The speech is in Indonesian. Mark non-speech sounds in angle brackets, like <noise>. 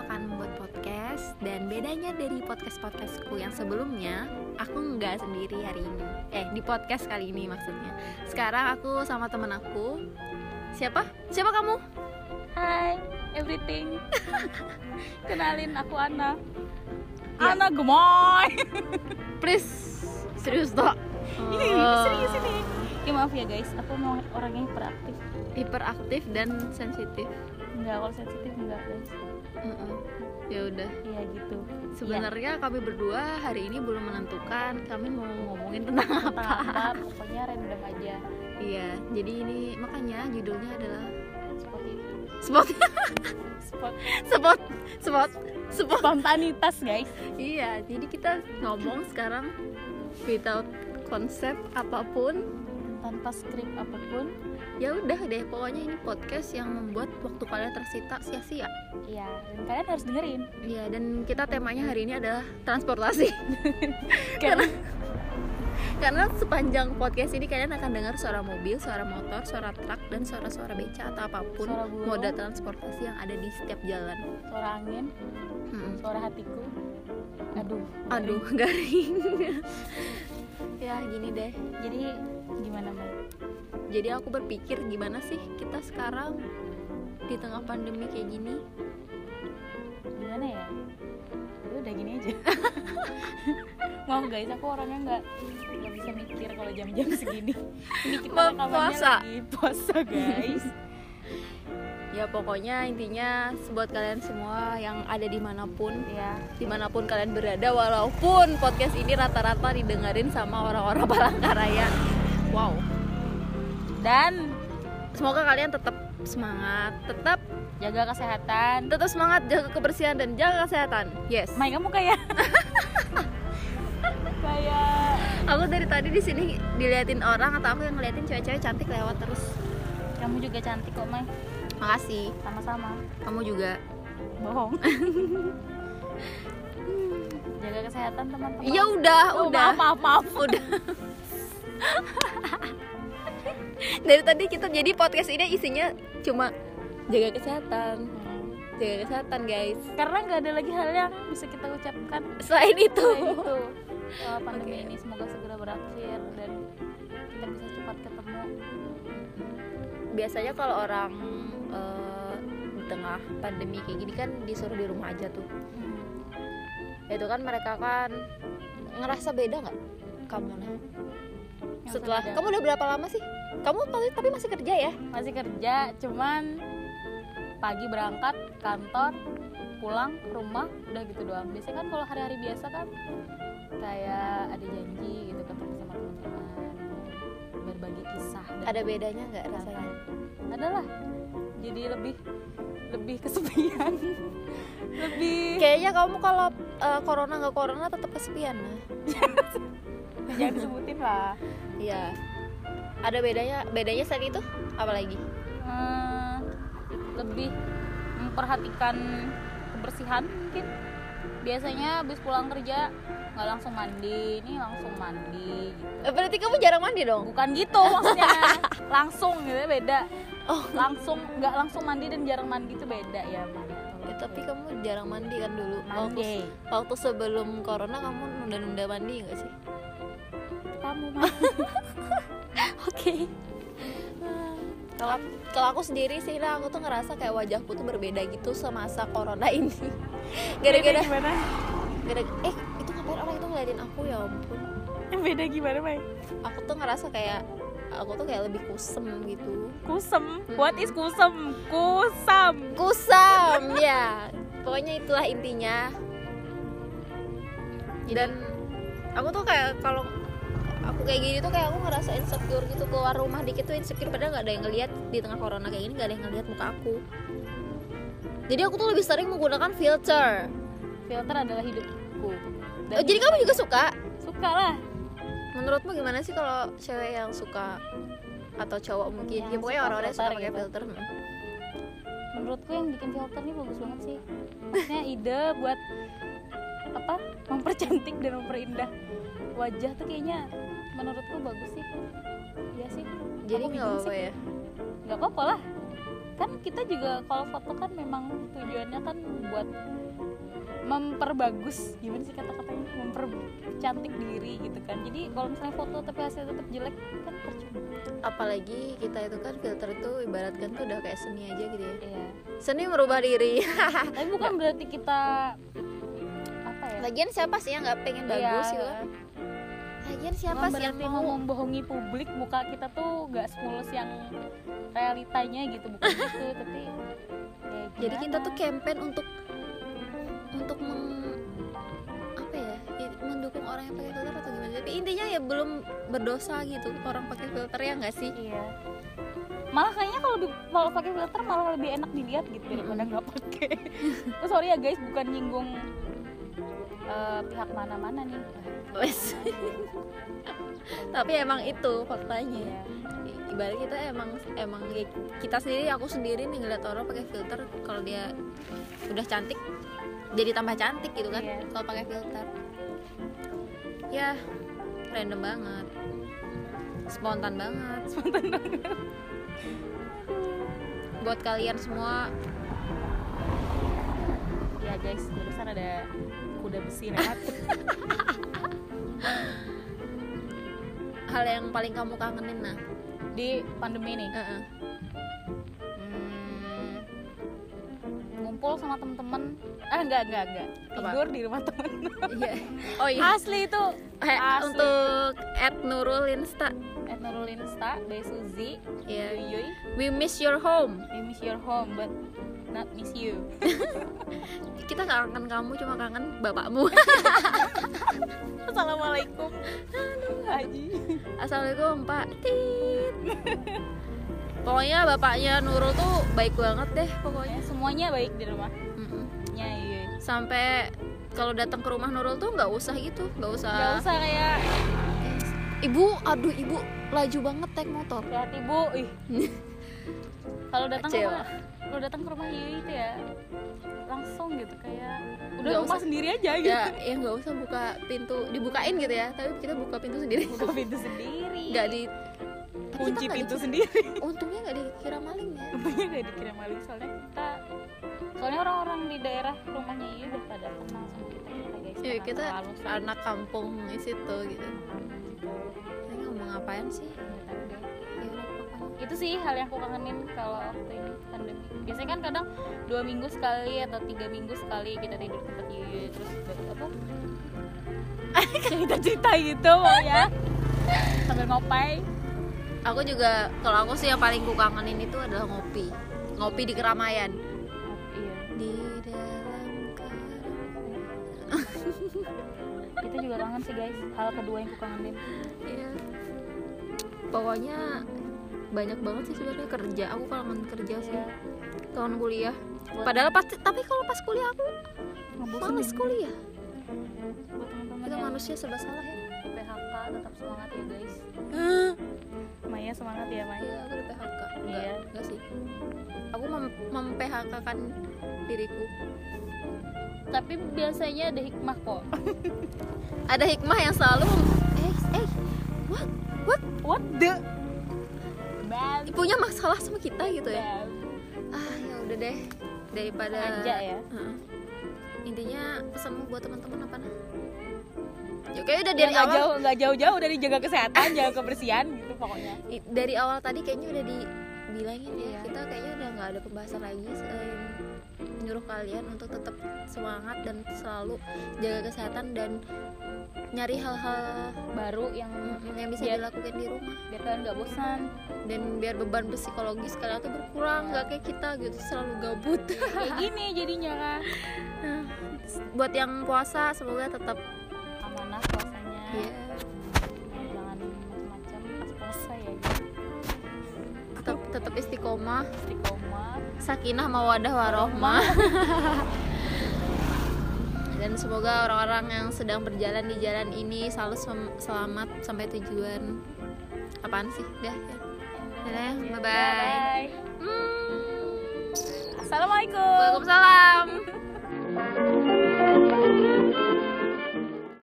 akan membuat podcast dan bedanya dari podcast-podcastku yang sebelumnya, aku nggak sendiri hari ini. Eh, di podcast kali ini maksudnya. Sekarang aku sama temen aku. Siapa? Siapa kamu? Hai, everything. <laughs> Kenalin aku Ana. Ya. Ana gemoy. <laughs> Please, serius toh. Ini serius ini. Ya maaf ya guys, aku mau orangnya hiperaktif. Hiperaktif dan sensitif. Enggak, kalau sensitif enggak guys. Mm-mm. Ya udah. Iya gitu. Sebenarnya kami berdua hari ini belum menentukan kami mau ngomongin tentang Tentang apa. apa? Pokoknya random aja. Iya, jadi ini makanya judulnya adalah spot <laughs> Spot spot spot spot. spontanitas guys. Iya, jadi kita ngomong sekarang without konsep apa pun. Tanpa skrip apa pun. Ya udah deh, pokoknya ini podcast yang membuat waktu kalian tersita sia-sia. Iya, dan kalian harus dengerin. Iya, dan kita temanya hari ini adalah transportasi. <laughs> Karena Karena sepanjang podcast ini kalian akan dengar suara mobil, suara motor, suara truk, dan suara-suara beca atau apa pun moda transportasi yang ada di setiap jalan. suara angin, Mm-mm. suara hatiku. Aduh. Aduh, garing. <laughs> ya gini deh. Jadi gimana, Mai? Jadi aku berpikir gimana sih kita sekarang di tengah pandemi kayak gini? gimana ya udah gini aja <laughs> maaf guys aku orangnya nggak nggak bisa mikir kalau jam-jam segini <laughs> ini kita puasa. lagi puasa guys Ya pokoknya intinya buat kalian semua yang ada di mana pun ya di mana pun kalian berada walaupun podcast ini rata-rata didengerin sama orang-orang Palangkaraya. Wow. Dan semoga kalian tetap semangat tetap jaga kesehatan. tetap semangat jaga kebersihan dan jaga kesehatan. Yes. Mai kamu kayak <laughs> kayak aku dari tadi di sini diliatin orang atau aku yang ngeliatin cewek-cewek cantik lewat terus. Kamu juga cantik kok Mai makasih. Sama-sama. Kamu juga. Bohong. <laughs> Jaga kesehatan teman-teman. Iya udah Oh, udah. maaf maaf maaf. Udah. Dari tadi kita jadi podcast ini isinya cuma jaga kesehatan. Hmm. jaga kesehatan guys. Karena nggak ada lagi hal yang bisa kita ucapkan. Selain itu. Selain itu Oke. pandemi ini semoga segera berakhir dan kita bisa cepat ketemu. Biasanya kalau orang eh, di tengah pandemi kayak gini kan disuruh di rumah aja tuh. Itu kan mereka kan ngerasa beda nggak kamu nah Yang setelah beda. kamu udah berapa lama sih? Kamu tapi, tapi masih kerja ya? Masih kerja cuman pagi berangkat kantor pulang ke rumah udah gitu doang. Biasanya kan kalau hari-hari biasa kan kayak ada janji gitu ketemu sama teman-teman berbagi kisah. Ada bedanya nggak rasanya? Adalah jadi lebih lebih kesepian. <laughs> Lebih kayaknya kamu kalau eh, corona nggak corona tetap kesepian nah. <laughs> Jangan disebutin lah. Iya. Ada bedanya bedanya saat itu? Apalagi Eh, lebih memperhatikan kebersihan mungkin. Biasanya habis pulang kerja nggak langsung mandi ini langsung mandi gitu. Eh, berarti kamu jarang mandi dong? Bukan gitu maksudnya. <laughs> Langsung gitu beda. Oh. Langsung nggak langsung mandi dan jarang mandi itu beda ya Mai. eh, tapi kamu jarang mandi kan dulu? Waktu mandi. waktu sebelum corona kamu nunda-nunda mandi nggak sih? Kamu mah <laughs> oke. Kalau kalau aku sendiri sih lah aku tuh ngerasa kayak wajahku tuh berbeda gitu semasa corona ini gara-gara gimana? gara eh ngeliatin aku ya ampun. <laughs> Beda gimana Mai? aku tuh ngerasa kayak aku tuh kayak lebih kusem gitu. Kusem? What is kusem? Kusam. Kusam <laughs> ya. Pokoknya itulah intinya. Dan aku tuh kayak kalau aku kayak gini tuh kayak aku ngerasa insecure gitu keluar rumah dikit tuh insecure. Padahal nggak ada yang ngeliat di tengah corona kayak gini nggak ada yang ngeliat muka aku. Jadi aku tuh lebih sering menggunakan filter. Filter adalah hidupku Dan oh, jadi kamu juga suka? Suka lah. Menurutmu gimana sih kalau cewek yang suka atau cowok mungkin? Yang ya pokoknya orang-orang suka pakai gitu. filter hmm. menurutku yang bikin filter ini bagus banget sih. Maksudnya ide buat apa mempercantik dan memperindah wajah tuh kayaknya menurutku bagus sih. Iya sih. Jadi nggak apa-apa ya? Nggak apa-apa lah. Kan kita juga kalau foto kan memang tujuannya kan buat memperbagus gimana sih kata-katanya? Mempercantik diri gitu kan. Jadi kalau misalnya foto tapi hasilnya tetap jelek kan percuma. Apalagi kita itu kan filter itu ibaratkan tuh udah kayak seni aja gitu ya. Iya. Seni merubah diri. <laughs> Tapi bukan berarti kita apa ya? Lagian siapa sih yang nggak pengen bagus Iya. gitu? Kan lagian siapa sih yang mau? membohongi publik muka kita tuh gak semulus yang realitanya gitu. Bukan gitu tapi ya jadi kita tuh campaign untuk apa ya mendukung orang yang pakai filter atau gimana? Tapi intinya ya belum berdosa gitu orang pakai filter ya nggak sih? Iya. Malah kayaknya kalau kalau pakai filter malah lebih enak dilihat gitu daripada nggak pakai. <laughs> Oh, sorry ya guys bukan nyinggung eh, pihak mana-mana nih. Wes. <laughs> tapi emang itu faktanya. Iya. I- ibarat kita emang emang kita sendiri aku sendiri nih ngeliat orang pakai filter kalau dia udah cantik jadi tambah cantik gitu kan Iya. kalau pakai filter. Ya random banget. Spontan banget. Spontan banget. Buat kalian semua. Ya guys barusan ada kuda besi lewat <laughs> hal yang paling kamu kangenin nah? Di pandemi ini? Heeh. Hmm, ngumpul sama temen-temen. Ah enggak enggak enggak. Tidur di rumah temen. <laughs> Iya. Oh iya. Asli itu Eh, asli. untuk at Nurul Insta. At Nurul Insta by Suzy. Ya Yuyuy we miss your home. We miss your home but not miss you. <laughs> Kita nggak kangen kamu cuma kangen bapakmu. <laughs> Assalamualaikum. Haji assalamualaikum pak tit pokoknya bapaknya Nurul tuh baik banget deh pokoknya. Ya semuanya baik di rumah. Mm-mm. ya iya. Sampai kalau datang ke rumah Nurul tuh nggak usah gitu nggak usah. Gak usah kayak ibu aduh ibu laju banget naik motor. Lihat ibu ih. <laughs> Kalau datang ke rumah kalau datang ke rumah Yuyuy itu ya langsung gitu kayak udah Nggak rumah usah. sendiri aja gitu. ya ya nggak usah buka pintu dibukain gitu ya tapi kita buka pintu sendiri. Buka pintu sendiri. <laughs> Nggak di kunci kita nggak pintu dikira- sendiri. Untungnya nggak dikira maling ya. Untungnya gak dikira maling soalnya kita soalnya orang-orang di daerah rumahnya Yuyuy udah pada kenal sama kita. Kita guys ya Karena kita anak kampung di situ gitu. Ini ngomong ngapain sih? Nggak ya udah. Pokoknya. itu sih hal yang aku kangenin kalau waktu ini pandemi. Biasanya kan kadang dua minggu sekali atau tiga minggu sekali kita tidur tempat Yuyuy terus apa? <laughs> Cerita cerita gitu ya sambil ngopai aku juga kalau aku sih yang paling ku kangenin itu adalah ngopi ngopi di keramaian iya di dalam kita juga kangen sih guys hal kedua yang aku kangenin Iya. Pokoknya banyak banget sih sebenarnya kerja. Aku kangen kerja sih. Iya. Kangen kuliah. Buat- Padahal pasti tapi kalau pas kuliah aku males kuliah. Buat teman-teman Kita yang manusia serba salah ya. di PHK tetap semangat ya guys Maya semangat ya Maya Iya, aku di PHK. Enggak, Iya. enggak sih. Aku mem mem-PHK kan diriku. tapi biasanya ada hikmah kok <laughs> Ada hikmah yang selalu mem- eh eh what what what the bad punya masalah sama kita gitu ya. bad. Ah, ya udah deh. Daripada Sengaja ya Heeh. Intinya pesanmu buat teman-teman apa nah? Ya kayaknya udah Ya, dari nggak awal jauh nggak jauh-jauh dari jaga kesehatan jaga kebersihan gitu pokoknya dari awal tadi kayaknya udah dibilangin ya. Iya. Kita kayaknya udah nggak ada pembahasan lagi selain menyuruh kalian untuk tetap semangat dan selalu jaga kesehatan dan nyari hal-hal baru yang yang bisa Biar- dilakukan di rumah. biar kalian nggak bosan. Dan biar beban psikologis kalian tuh berkurang nggak kayak kita gitu selalu gabut. Kayak gini jadinya kan Nah, buat yang puasa semoga tetap amanah puasanya. Ya tetap istiqomah. Istiqomah. Sakinah mawadah warohmah. <laughs> Dan semoga orang-orang yang sedang berjalan di jalan ini selalu selamat sampai tujuan. Apaan sih? Dah ya. Dadah ya, Ya, bye-bye. bye. Hmm. assalamualaikum. Waalaikumsalam <laughs>